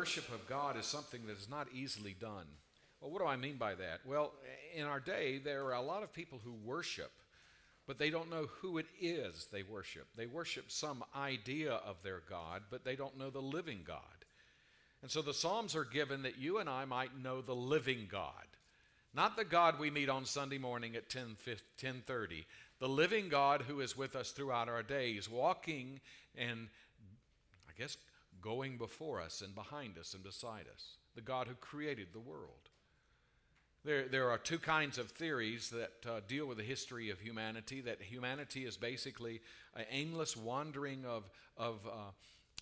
worship of God is something that is not easily done. Well, what do I mean by that? Well, in our day, there are a lot of people who worship, but they don't know who it is they worship. They worship some idea of their God, but they don't know the living God. And so the Psalms are given that you and I might know the living God. Not the God we meet on Sunday morning at 10, 10:30, the living God who is with us throughout our days, walking and I guess going before us and behind us and beside us, the God who created the world. There, there are two kinds of theories that uh, deal with the history of humanity that humanity is basically an aimless wandering of, of uh,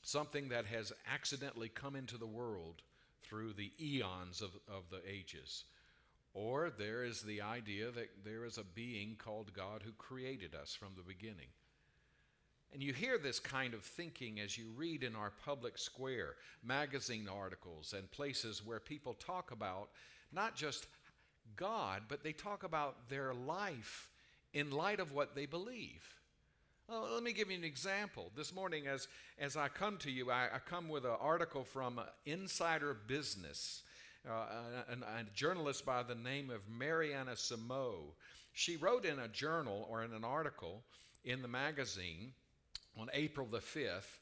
something that has accidentally come into the world through the eons of, of the ages. Or there is the idea that there is a being called God who created us from the beginning. And you hear this kind of thinking as you read in our public square, magazine articles, and places where people talk about not just God, but they talk about their life in light of what they believe. Well, let me give you an example. This morning, as, as I come to you, I, I come with an article from Insider Business, uh, a, a, journalist by the name of Mariana Samo. She wrote in a journal or in an article in the magazine on April the 5th,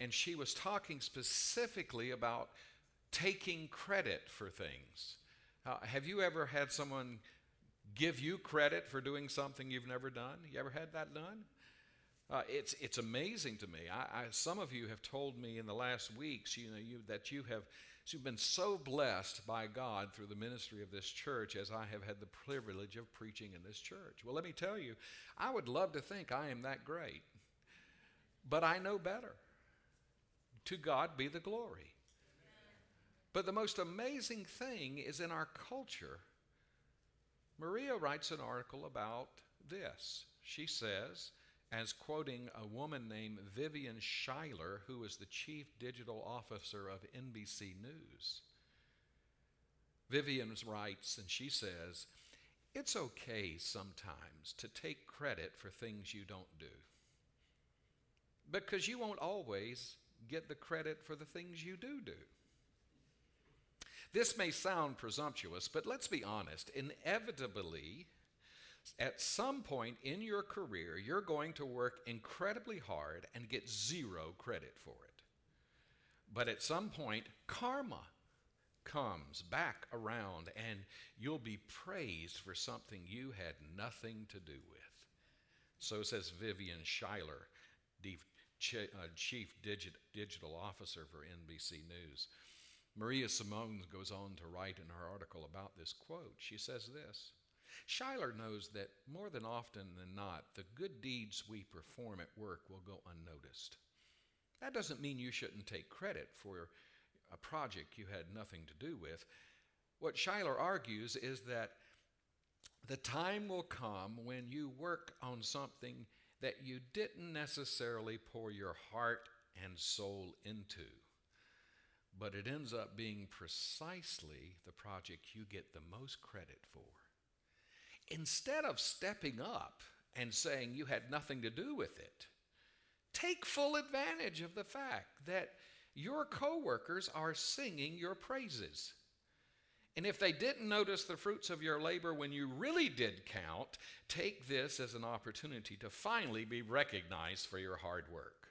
and she was talking specifically about taking credit for things. Uh, have you ever had someone give you credit for doing something you've never done? You ever had that done? Uh, it's, it's amazing to me. I, I, some of you have told me in the last weeks you know, you, that you have you've been so blessed by God through the ministry of this church as I have had the privilege of preaching in this church. Well, let me tell you, I would love to think I am that great, but I know better. To God be the glory. But the most amazing thing is in our culture. Maria writes an article about this. She says, as quoting a woman named Vivian Schuyler, who is the chief digital officer of NBC News. Vivian writes, and she says, It's okay sometimes to take credit for things you don't do. Because you won't always get the credit for the things you do do. This may sound presumptuous, but let's be honest. Inevitably, at some point in your career, you're going to work incredibly hard and get zero credit for it. But at some point, karma comes back around and you'll be praised for something you had nothing to do with. So says Vivian Schuyler, Uh, chief Digital Officer for NBC News. Maria Simone goes on to write in her article about this quote. She says this Schuyler knows that more than often than not, the good deeds we perform at work will go unnoticed. That doesn't mean you shouldn't take credit for a project you had nothing to do with. What Schuyler argues is that the time will come when you work on something that you didn't necessarily pour your heart and soul into but it ends up being precisely the project you get the most credit for. instead of stepping up and saying you had nothing to do with it, take full advantage of the fact that your coworkers are singing your praises. And if they didn't notice the fruits of your labor when you really did count, take this as an opportunity to finally be recognized for your hard work.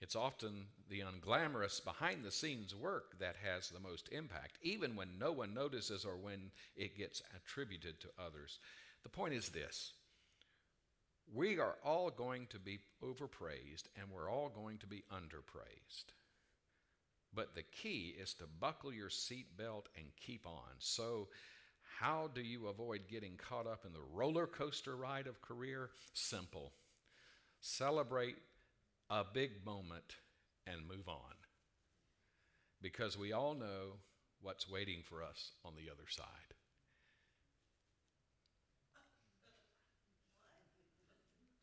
It's often the unglamorous behind the scenes work that has the most impact, even when no one notices or when it gets attributed to others. The point is this we are all going to be overpraised and we're all going to be underpraised. But the key is to buckle your seatbelt and keep on. So, how do you avoid getting caught up in the roller coaster ride of career? Simple. Celebrate a big moment and move on. Because we all know what's waiting for us on the other side.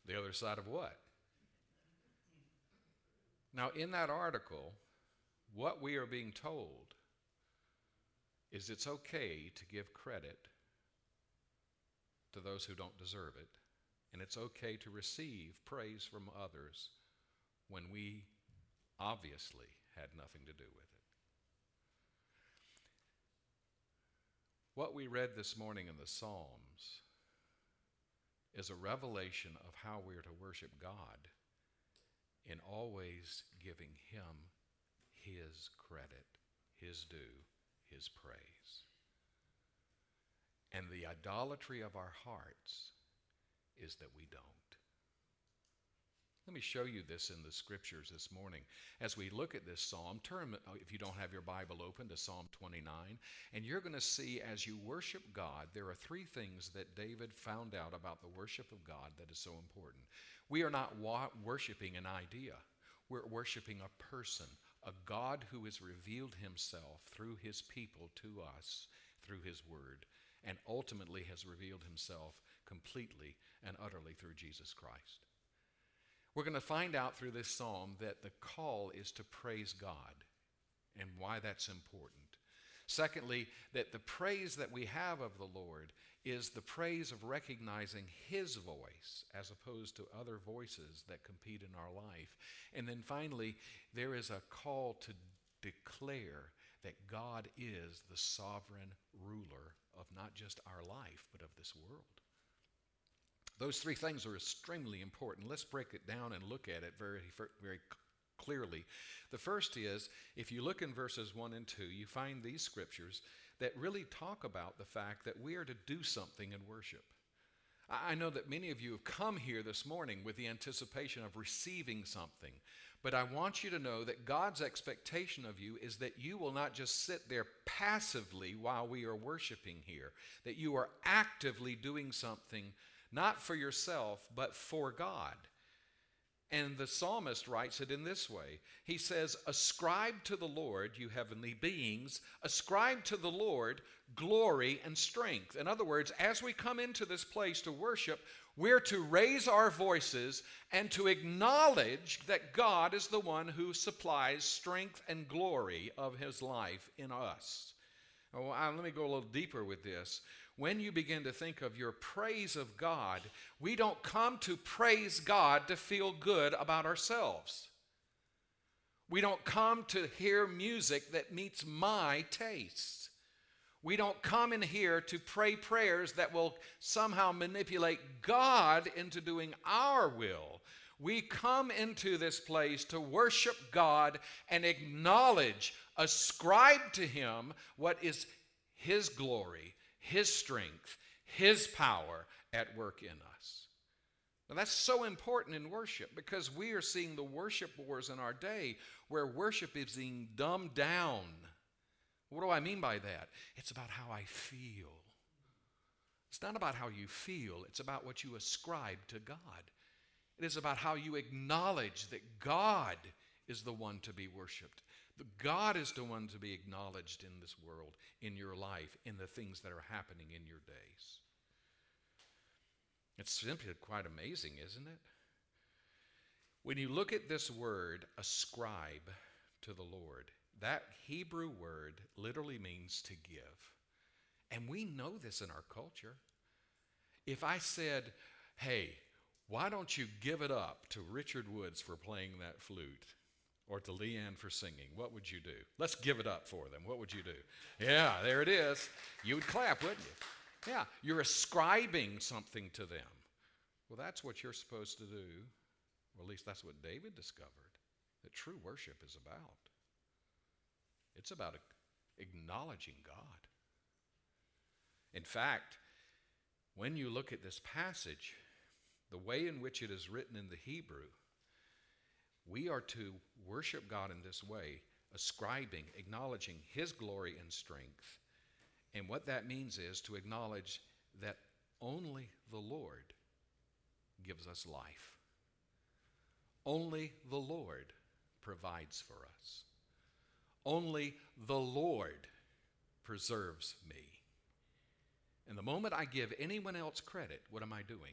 The other side of what? Now, in that article, what we are being told is it's okay to give credit to those who don't deserve it, and it's okay to receive praise from others when we obviously had nothing to do with it. What we read this morning in the Psalms is a revelation of how we're to worship God in always giving Him his credit, His due, His praise. And the idolatry of our hearts is that we don't. Let me show you this in the scriptures this morning. As we look at this psalm, turn, uh, if you don't have your Bible open, to Psalm 29, and you're going to see as you worship God, there are three things that David found out about the worship of God that is so important. We are not wa- worshiping an idea, we're worshiping a person, a God who has revealed himself through his people to us through his word, and ultimately has revealed himself completely and utterly through Jesus Christ. We're going to find out through this psalm that the call is to praise God and why that's important. Secondly, that the praise that we have of the Lord is the praise of recognizing His voice as opposed to other voices that compete in our life. And then finally, there is a call to declare that God is the sovereign ruler of not just our life, but of this world. Those three things are extremely important. Let's break it down and look at it very, very clearly. The first is if you look in verses 1 and 2, you find these scriptures that really talk about the fact that we are to do something in worship. I know that many of you have come here this morning with the anticipation of receiving something, but I want you to know that God's expectation of you is that you will not just sit there passively while we are worshiping here, that you are actively doing something not for yourself, but for God. And the psalmist writes it in this way He says, Ascribe to the Lord, you heavenly beings, ascribe to the Lord glory and strength. In other words, as we come into this place to worship, we're to raise our voices and to acknowledge that God is the one who supplies strength and glory of His life in us. Let me go a little deeper with this when you begin to think of your praise of God, we don't come to praise God to feel good about ourselves. We don't come to hear music that meets my taste. We don't come in here to pray prayers that will somehow manipulate God into doing our will. We come into this place to worship God and acknowledge, ascribe to Him what is His glory his strength, His power at work in us. Now, that's so important in worship because we are seeing the worship wars in our day where worship is being dumbed down. What do I mean by that? It's about how I feel. It's not about how you feel, it's about what you ascribe to God. It is about how you acknowledge that God is the one to be worshiped God is the one to be acknowledged in this world, in your life, in the things that are happening in your days. It's simply quite amazing, isn't it? When you look at this word, ascribe to the Lord, that Hebrew word literally means to give. And we know this in our culture. if I said, hey, why don't you give it up to Richard Woods for playing that flute? Or to Leanne for singing, what would you do? Let's give it up for them. What would you do? Yeah, there it is. You would clap, wouldn't you? Yeah, you're ascribing something to them. Well, that's what you're supposed to do. Well, at least that's what David discovered that true worship is about. It's about acknowledging God. In fact, when you look at this passage, the way in which it is written in the Hebrew, we are to worship God in this way, ascribing, acknowledging His glory and strength. And what that means is to acknowledge that only the Lord gives us life. Only the Lord provides for us. Only the Lord preserves me. And the moment I give anyone else credit, what am I doing?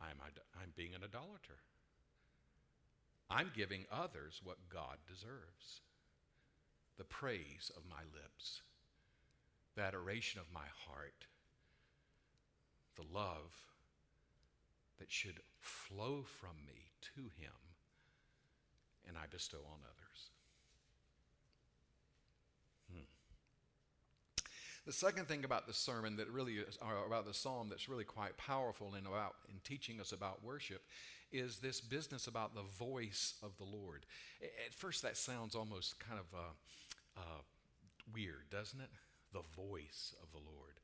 I'm, I'm being an idolater. I'm giving others what God deserves the praise of my lips, the adoration of my heart, the love that should flow from me to Him, and I bestow on others. Hmm. The second thing about the sermon that really is, or about the psalm that's really quite powerful in about in teaching us about worship is this business about the voice of the Lord. At first, that sounds almost kind of uh, uh, weird, doesn't it? The voice of the Lord.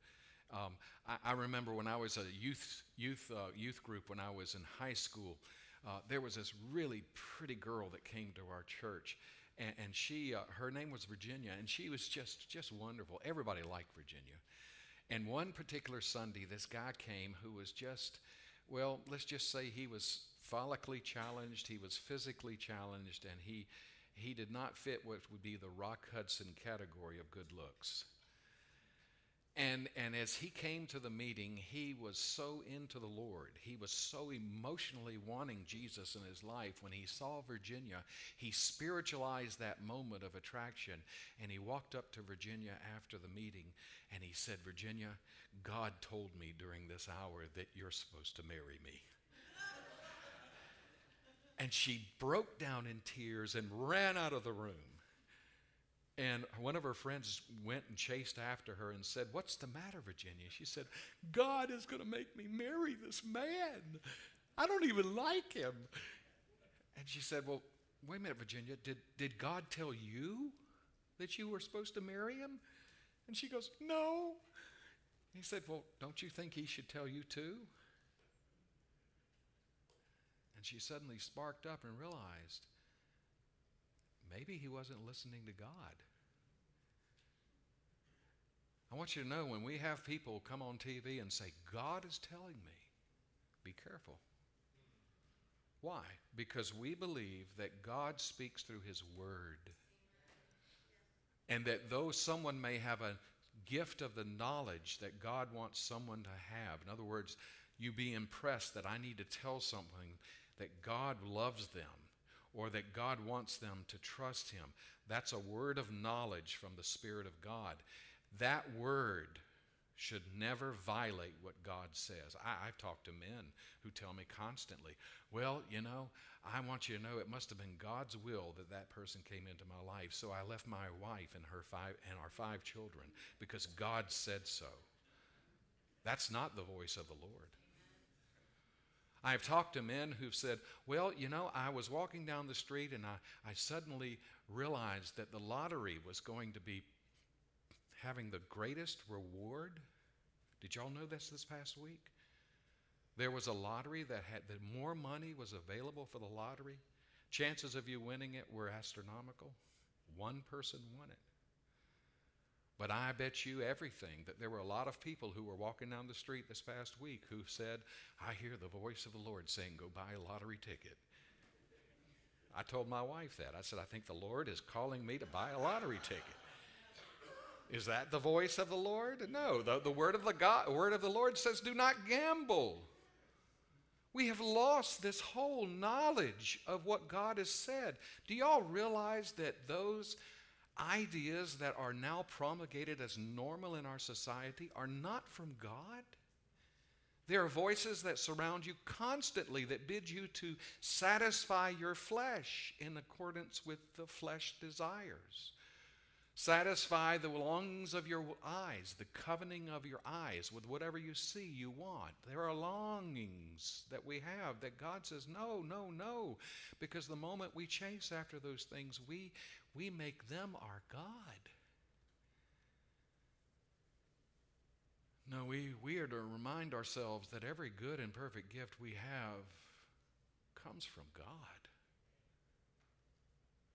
Um, I, I, remember when I was a youth youth uh, youth group when I was in high school. Uh, there was this really pretty girl that came to our church, and, and she uh, her name was Virginia, and she was just just wonderful. Everybody liked Virginia. And one particular Sunday, this guy came who was just, well, let's just say he was follically challenged, he was physically challenged, and he, he did not fit what would be the Rock Hudson category of good looks. And, and as he came to the meeting, he was so into the Lord. He was so emotionally wanting Jesus in his life. When he saw Virginia, he spiritualized that moment of attraction. And he walked up to Virginia after the meeting and he said, Virginia, God told me during this hour that you're supposed to marry me. And she broke down in tears and ran out of the room. And one of her friends went and chased after her and said, What's the matter, Virginia? She said, God is going to make me marry this man. I don't even like him. And she said, Well, wait a minute, Virginia. Did, did God tell you that you were supposed to marry him? And she goes, No. He said, Well, don't you think he should tell you too? She suddenly sparked up and realized maybe he wasn't listening to God. I want you to know when we have people come on TV and say, God is telling me, be careful. Why? Because we believe that God speaks through His Word. And that though someone may have a gift of the knowledge that God wants someone to have, in other words, you be impressed that I need to tell something that God loves them or that God wants them to trust Him. That's a word of knowledge from the Spirit of God. That word should never violate what God says. I, have talked to men who tell me constantly, well, you know, I want you to know it must have been God's will that that person came into my life. So I left my wife and her five and our five children because God said so. That's not the voice of the Lord. I've talked to men who've said, Well, you know, I was walking down the street and I, I suddenly realized that the lottery was going to be having the greatest reward. Did y'all know this this past week? There was a lottery that had that more money was available for the lottery. Chances of you winning it were astronomical. One person won it. But I bet you everything that there were a lot of people who were walking down the street this past week who said, I hear the voice of the Lord saying, Go buy a lottery ticket. I told my wife that. I said, I think the Lord is calling me to buy a lottery ticket. Is that the voice of the Lord? No. The, the word, of the God, word of the Lord says, Do not gamble. We have lost this whole knowledge of what God has said. Do y'all realize that those ideas that are now promulgated as normal in our society are not from God. There are voices that surround you constantly that bid you to satisfy your flesh in accordance with the flesh desires. Satisfy the longings of your eyes, the coveting of your eyes with whatever you see you want. There are longings that we have that God says, no, no, no. Because the moment we chase after those things, we, we make them our God. No, we, we are to remind ourselves that every good and perfect gift we have comes from God.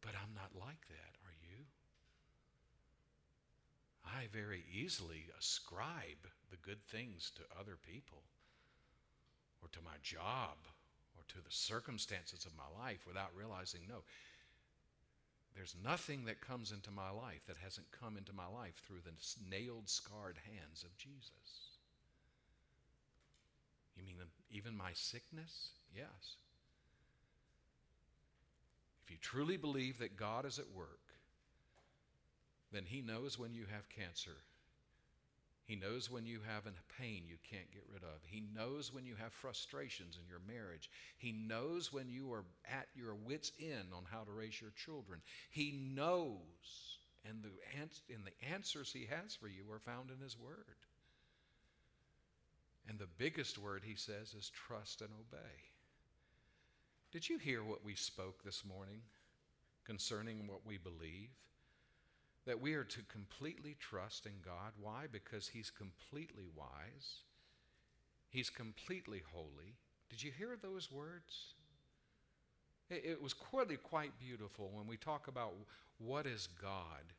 But I'm not like that, are you? I very easily ascribe the good things to other people or to my job or to the circumstances of my life without realizing no, there's nothing that comes into my life that hasn't come into my life through the nailed, scarred hands of Jesus. You mean even my sickness? Yes. If you truly believe that God is at work, then He knows when you have cancer he knows when you have a pain you can't get rid of. He knows when you have frustrations in your marriage. He knows when you are at your wits' end on how to raise your children. He knows, and the, and the answers He has for you are found in His Word. And the biggest word He says is trust and obey. Did you hear what we spoke this morning concerning what we believe? That we are to completely trust in God. Why? Because He's completely wise, He's completely holy. Did you hear those words? It, was quite, quite beautiful when we talk about what is God.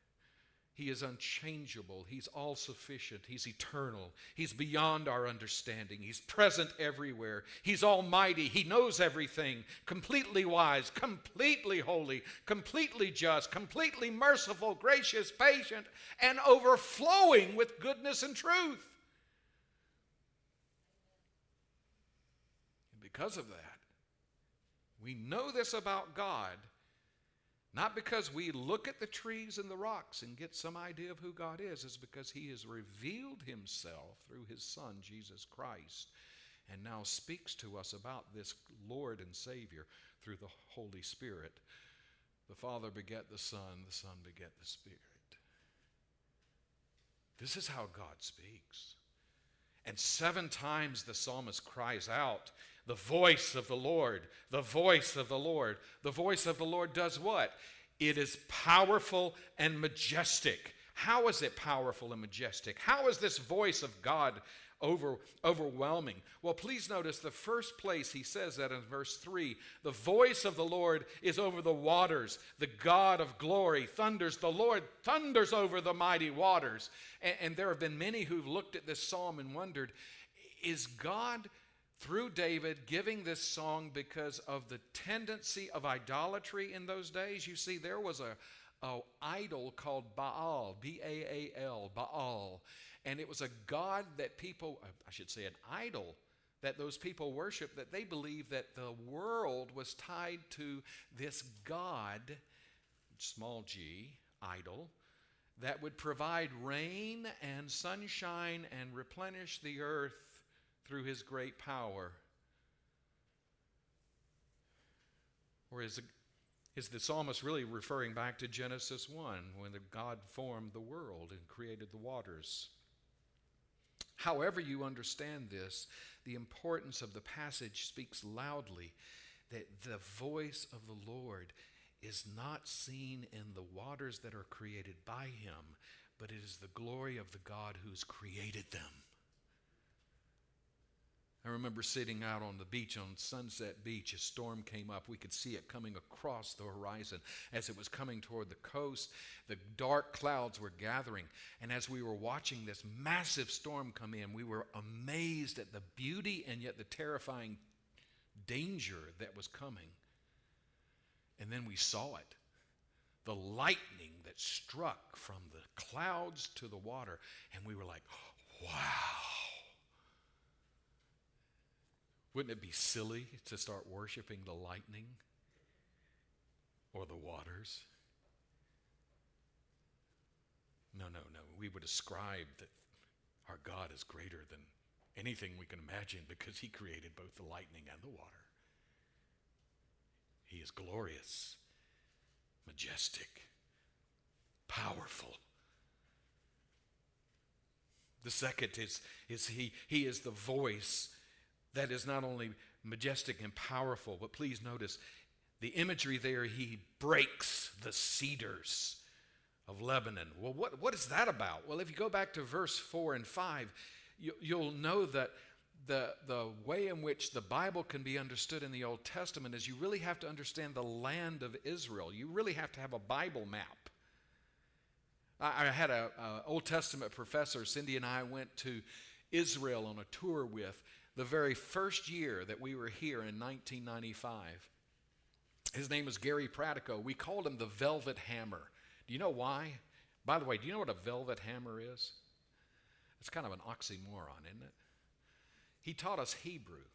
He is unchangeable. He's all sufficient. He's eternal. He's beyond our understanding. He's present everywhere. He's almighty. He knows everything. Completely wise, completely holy, completely just, completely merciful, gracious, patient, and overflowing with goodness and truth. And because of that, we know this about God not because we look at the trees and the rocks and get some idea of who God is, it's because He has revealed Himself through His Son, Jesus Christ, and now speaks to us about this Lord and Savior through the Holy Spirit. The Father beget the Son, the Son beget the Spirit. This is how God speaks. And seven times the psalmist cries out, The voice of the Lord, the voice of the Lord. The voice of the Lord does what? It is powerful and majestic. How is it powerful and majestic? How is this voice of God over, overwhelming? Well, please notice the first place he says that in verse 3 the voice of the Lord is over the waters. The God of glory thunders. The Lord thunders over the mighty waters. And, and there have been many who've looked at this psalm and wondered is God through David giving this song because of the tendency of idolatry in those days? You see, there was a, idol called Baal, B A A L, Baal. And it was a god that people, uh, I should say, an idol that those people worshiped, that they believed that the world was tied to this god, small g, idol, that would provide rain and sunshine and replenish the earth through his great power. Or is, is the psalmist really referring back to Genesis 1 when God formed the world and created the waters? However, you understand this, the importance of the passage speaks loudly that the voice of the Lord is not seen in the waters that are created by Him, but it is the glory of the God who's created them. I remember sitting out on the beach on Sunset Beach. A storm came up. We could see it coming across the horizon. As it was coming toward the coast, the dark clouds were gathering. And as we were watching this massive storm come in, we were amazed at the beauty and yet the terrifying danger that was coming. And then we saw it the lightning that struck from the clouds to the water. And we were like, wow. Wouldn't it be silly to start worshiping the lightning or the waters? No, no, no. We would ascribe that our God is greater than anything we can imagine because he created both the lightning and the water. He is glorious, majestic, powerful. The second is, is he, he is the voice that is not only majestic and powerful, but please notice the imagery there, he breaks the cedars of Lebanon. Well, what, what is that about? Well, if you go back to verse 4 and 5, you, you'll know that the, the way in which the Bible can be understood in the Old Testament is you really have to understand the land of Israel. You really have to have a Bible map. I, I had an Old Testament professor, Cindy and I went to Israel on a tour with the very first year that we were here in 1995. His name was Gary Pratico. We called him the Velvet Hammer. Do you know why? By the way, do you know what a velvet hammer is? It's kind of an oxymoron, isn't it? He taught us Hebrew.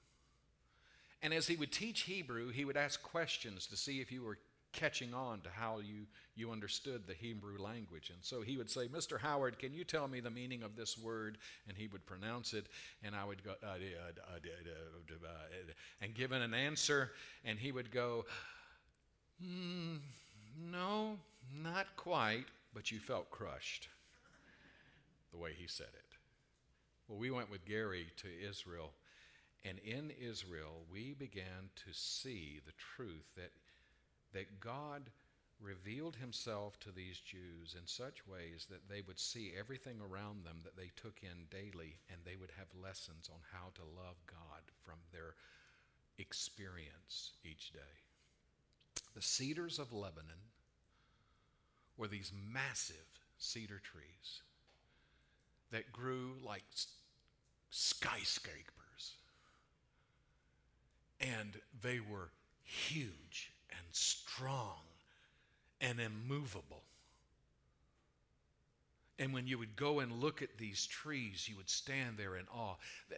And as he would teach Hebrew, he would ask questions to see if you were catching on to how you, you understood the Hebrew language. And so he would say, Mr. Howard, can you tell me the meaning of this word? And he would pronounce it, and I would go, and give an answer, and he would go, mm, No, not quite, but you felt crushed the way he said it. Well, we went with Gary to Israel, and in Israel, we began to see the truth that, that God revealed himself to these Jews in such ways that they would see everything around them that they took in daily, and they would have lessons on how to love God from their experience each day. The cedars of Lebanon were these massive cedar trees that grew like skyscrapers. And they were huge and strong and immovable. And when you would go and look at these trees, you would stand there in awe.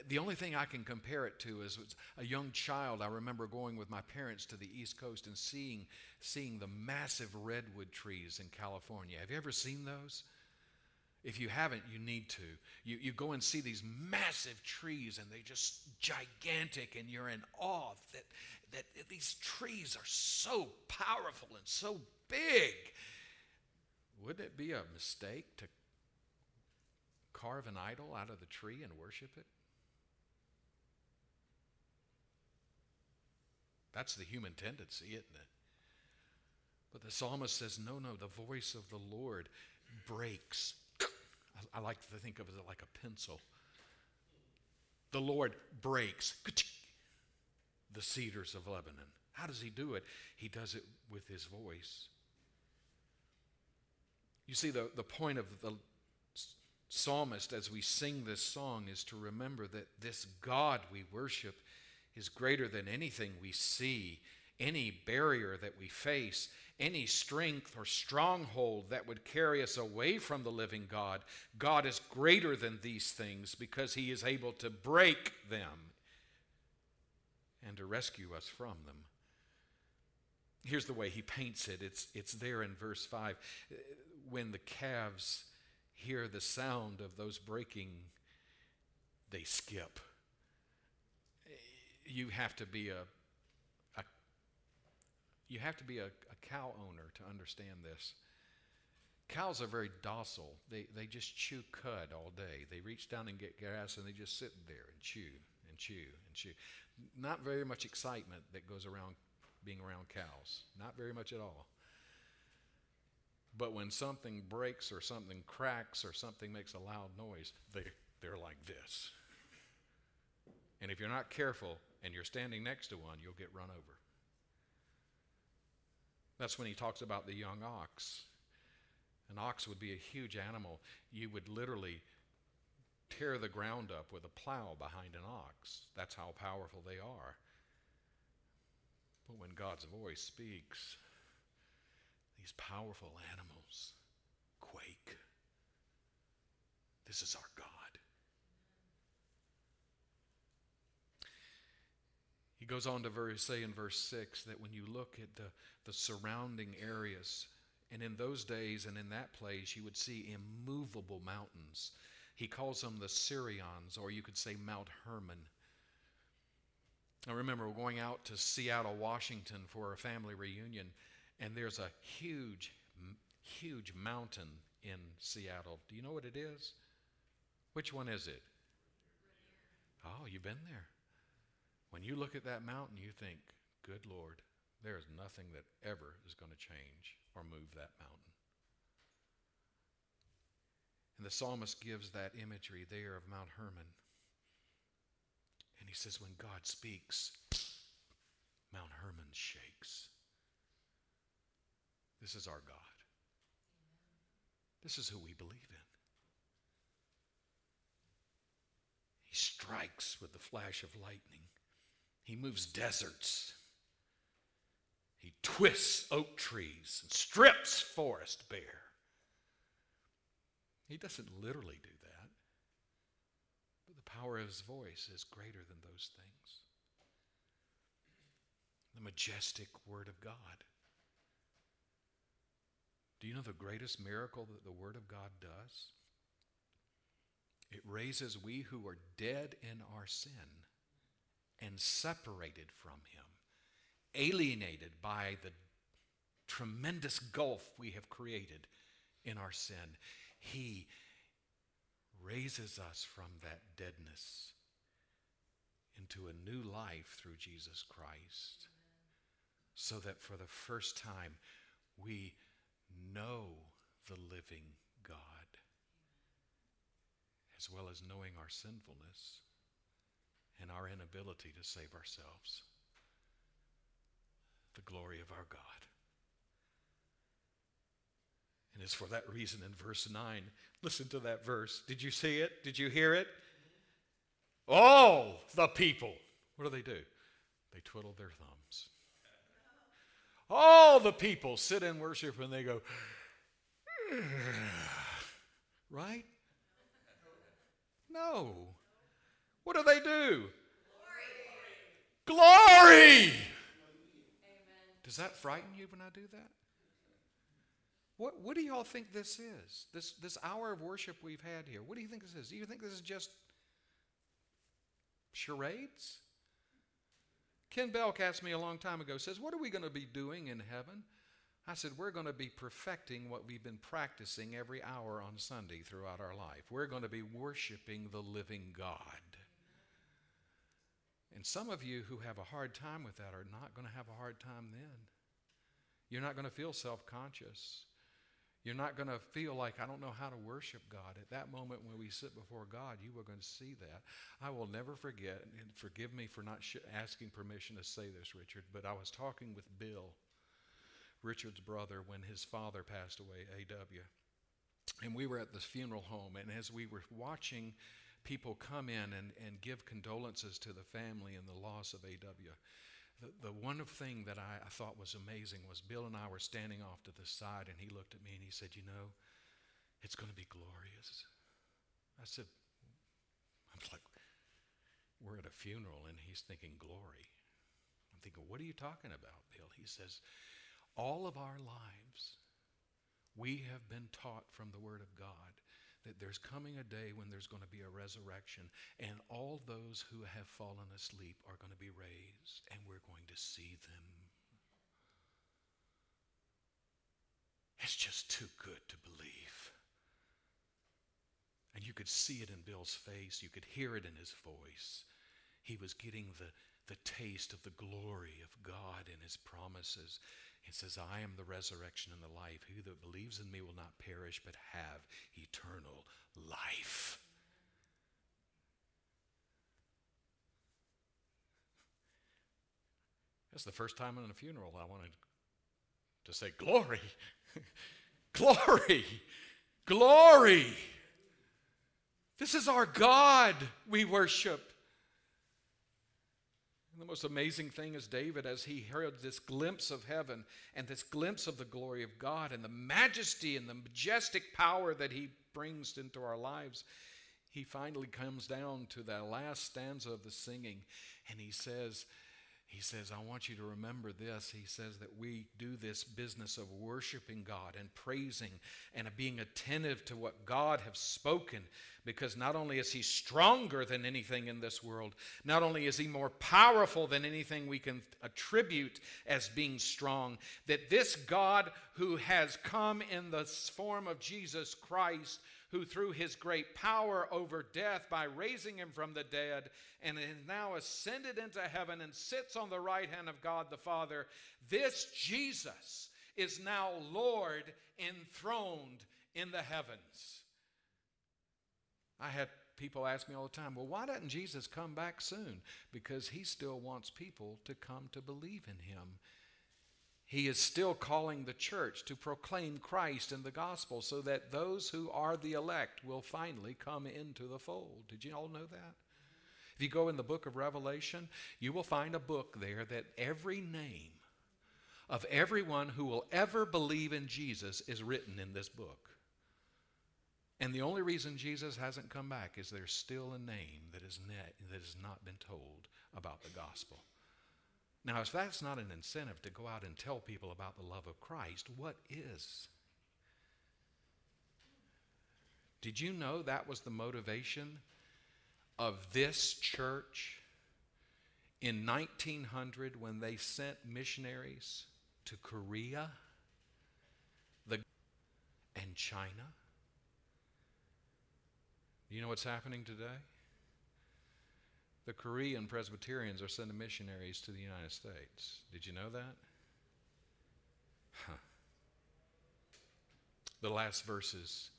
The only thing I can compare it to is a young child. I remember going with my parents to the East Coast and seeing, seeing the massive redwood trees in California. Have you ever seen those? If you haven't, you need to. You, you go and see these massive trees, and they're just gigantic, and you're in awe that, that these trees are so powerful and so big. Wouldn't it be a mistake to carve an idol out of the tree and worship it? That's the human tendency, isn't it? But the psalmist says, no, no, the voice of the Lord breaks. I, like to think of it like a pencil. The Lord breaks the cedars of Lebanon. How does he do it? He does it with his voice. You see, the, the point of the psalmist as we sing this song is to remember that this God we worship is greater than anything we see, any barrier that we face, any strength or stronghold that would carry us away from the living God. God is greater than these things because he is able to break them and to rescue us from them. Here's the way he paints it. It's, it's there in verse 5. When the calves hear the sound of those breaking, they skip. You have to be a, a you have to be a, a cow owner to understand this. Cows are very docile. They, they just chew cud all day. They reach down and get grass and they just sit there and chew and chew and chew. Not very much excitement that goes around being around cows. Not very much at all. But when something breaks or something cracks or something makes a loud noise, they, they're like this. And if you're not careful and you're standing next to one, you'll get run over. That's when he talks about the young ox. An ox would be a huge animal. You would literally tear the ground up with a plow behind an ox. That's how powerful they are. But when God's voice speaks, these powerful animals quake. This is our God. He goes on to verse, say in verse 6 that when you look at the, the surrounding areas And in those days and in that place, you would see immovable mountains. He calls them the Sirions, or you could say Mount Hermon. I remember we're going out to Seattle, Washington for a family reunion, and there's a huge, huge mountain in Seattle. Do you know what it is? Which one is it? Oh, you've been there. When you look at that mountain, you think, good Lord, there is nothing that ever is going to change or move that mountain. And the psalmist gives that imagery there of Mount Hermon. And he says, when God speaks, Mount Hermon shakes. This is our God. This is who we believe in. He strikes with the flash of lightning. He moves deserts. He twists oak trees and strips forest bare. He doesn't literally do that, but the power of his voice is greater than those things. The majestic Word of God. Do you know the greatest miracle that the Word of God does? It raises we who are dead in our sin and separated from Him, alienated by the tremendous gulf we have created in our sin. He raises us from that deadness into a new life through Jesus Christ, so that for the first time we know the living God, as well as knowing our sinfulness and our inability to save ourselves. The glory of our God. And it's for that reason in verse 9. Listen to that verse. Did you see it? Did you hear it? All the people. What do they do? They twiddle their thumbs. All the people sit in worship and they go, right? No. What do they do? Glory. Glory. Does that frighten you when I do that? What, what do y'all think this is? This, this hour of worship we've had here. What do you think this is? Do you think this is just charades? Ken Belk asked me a long time ago, says, What are we going to be doing in heaven? I said, We're going to be perfecting what we've been practicing every hour on Sunday throughout our life. We're going to be worshiping the living God. And some of you who have a hard time with that are not going to have a hard time then. You're not going to feel self conscious. You're not going to feel like, I don't know how to worship God. At that moment when we sit before God, you are going to see that. I will never forget, and forgive me for not sh- asking permission to say this, Richard, but I was talking with Bill, Richard's brother, when his father passed away, A.W. And we were at the funeral home, and as we were watching people come in and, and give condolences to the family and the loss of A.W., the, the one thing that I, I thought was amazing was Bill and I were standing off to the side, and he looked at me and he said, You know, it's going to be glorious. I said, I'm like, we're at a funeral, and he's thinking glory. I'm thinking, what are you talking about, Bill? He says, all of our lives, we have been taught from the Word of God that there's coming a day when there's going to be a resurrection, and all those who have fallen asleep are going to be raised, and we're going to see them. It's just too good to believe. And you could see it in Bill's face, you could hear it in his voice. He was getting the, the taste of the glory of God and his promises. It says, I am the resurrection and the life. He that believes in me will not perish, but have eternal life. That's the first time in a funeral I wanted to say, Glory, glory, glory. This is our God we worship the most amazing thing is David, as he heard this glimpse of heaven and this glimpse of the glory of God and the majesty and the majestic power that he brings into our lives, he finally comes down to that last stanza of the singing and he says, he says, I want you to remember this. He says that we do this business of worshiping God and praising and being attentive to what God has spoken because not only is He stronger than anything in this world, not only is He more powerful than anything we can attribute as being strong, that this God who has come in the form of Jesus Christ who through his great power over death by raising him from the dead and is now ascended into heaven and sits on the right hand of God the Father, this Jesus is now Lord enthroned in the heavens. I had people ask me all the time, well, why doesn't Jesus come back soon? Because he still wants people to come to believe in him he is still calling the church to proclaim Christ and the gospel so that those who are the elect will finally come into the fold. Did you all know that? If you go in the book of Revelation, you will find a book there that every name of everyone who will ever believe in Jesus is written in this book. And the only reason Jesus hasn't come back is there's still a name that, is that has not been told about the gospel. Now, if that's not an incentive to go out and tell people about the love of Christ, what is? Did you know that was the motivation of this church in 1900 when they sent missionaries to Korea the, and China? You know what's happening today? The Korean Presbyterians are sending missionaries to the United States. Did you know that? Huh. The last verses.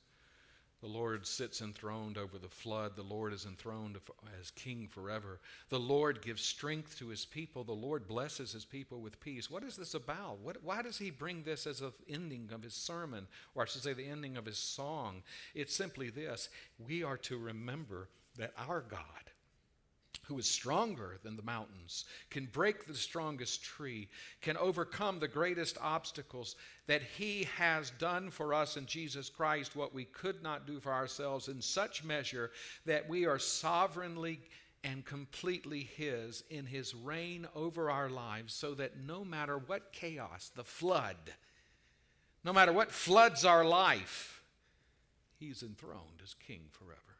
The Lord sits enthroned over the flood. The Lord is enthroned as king forever. The Lord gives strength to his people. The Lord blesses his people with peace. What is this about? What, why does he bring this as an ending of his sermon, or I should say, the ending of his song? It's simply this we are to remember that our God who is stronger than the mountains, can break the strongest tree, can overcome the greatest obstacles, that he has done for us in Jesus Christ what we could not do for ourselves in such measure that we are sovereignly and completely his in his reign over our lives, so that no matter what chaos, the flood, no matter what floods our life, he's enthroned as king forever.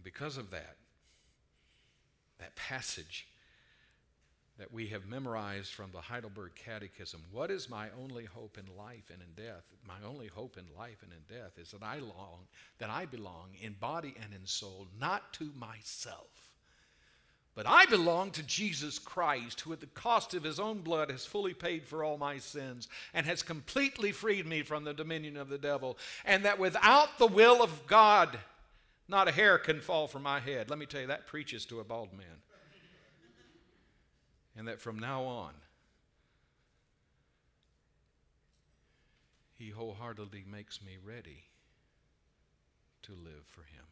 And because of that, that passage that we have memorized from the Heidelberg Catechism, what is my only hope in life and in death? My only hope in life and in death is that I long, that I belong in body and in soul, not to myself. But I belong to Jesus Christ, who at the cost of his own blood has fully paid for all my sins and has completely freed me from the dominion of the devil. And that without the will of God, not a hair can fall from my head. Let me tell you, that preaches to a bald man. And that from now on, He wholeheartedly makes me ready to live for Him.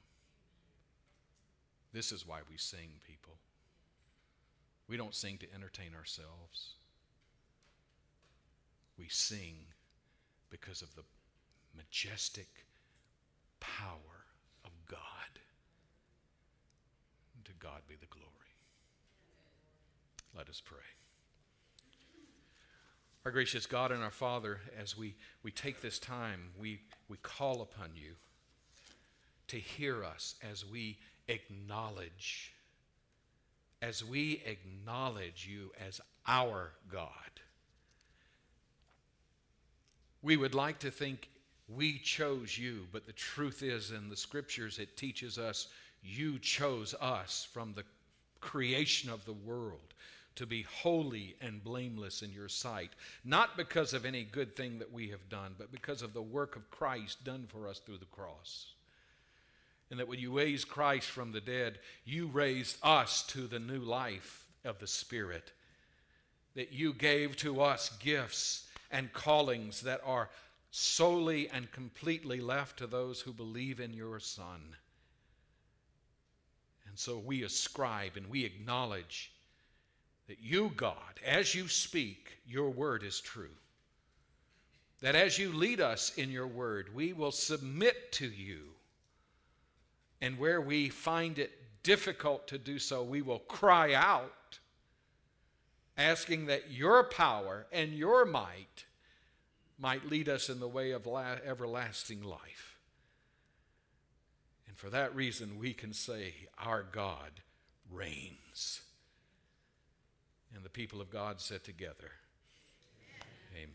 This is why we sing, people. We don't sing to entertain ourselves. We sing because of the majestic power God. To God be the glory. Let us pray. Our gracious God and our Father, as we, we take this time, we, we call upon you to hear us as we acknowledge, as we acknowledge you as our God. We would like to think we chose you, but the truth is, in the scriptures, it teaches us you chose us from the creation of the world to be holy and blameless in your sight, not because of any good thing that we have done, but because of the work of Christ done for us through the cross. And that when you raised Christ from the dead, you raised us to the new life of the Spirit. That you gave to us gifts and callings that are solely and completely left to those who believe in your Son. And so we ascribe and we acknowledge that you, God, as you speak, your word is true. That as you lead us in your word, we will submit to you. And where we find it difficult to do so, we will cry out, asking that your power and your might might lead us in the way of la- everlasting life. And for that reason, we can say, Our God reigns. And the people of God said together, Amen.